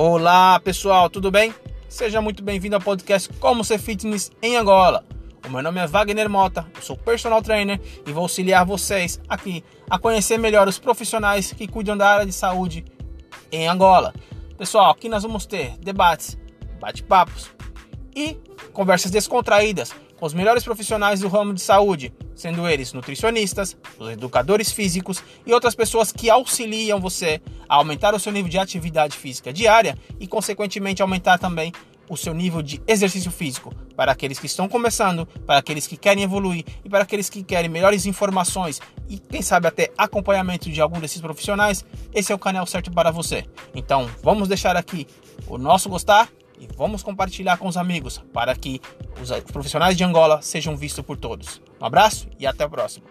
Olá pessoal, tudo bem? Seja muito bem-vindo ao podcast Como Ser Fitness em Angola. O meu nome é Wagner Mota, eu sou personal trainer e vou auxiliar vocês aqui a conhecer melhor os profissionais que cuidam da área de saúde em Angola. Pessoal, aqui nós vamos ter debates, bate-papos e conversas descontraídas com os melhores profissionais do ramo de saúde, sendo eles nutricionistas, educadores físicos e outras pessoas que auxiliam você aumentar o seu nível de atividade física diária e, consequentemente, aumentar também o seu nível de exercício físico para aqueles que estão começando, para aqueles que querem evoluir e para aqueles que querem melhores informações e quem sabe até acompanhamento de algum desses profissionais, esse é o canal certo para você. Então, vamos deixar aqui o nosso gostar e vamos compartilhar com os amigos para que os profissionais de Angola sejam vistos por todos. Um abraço e até a próxima.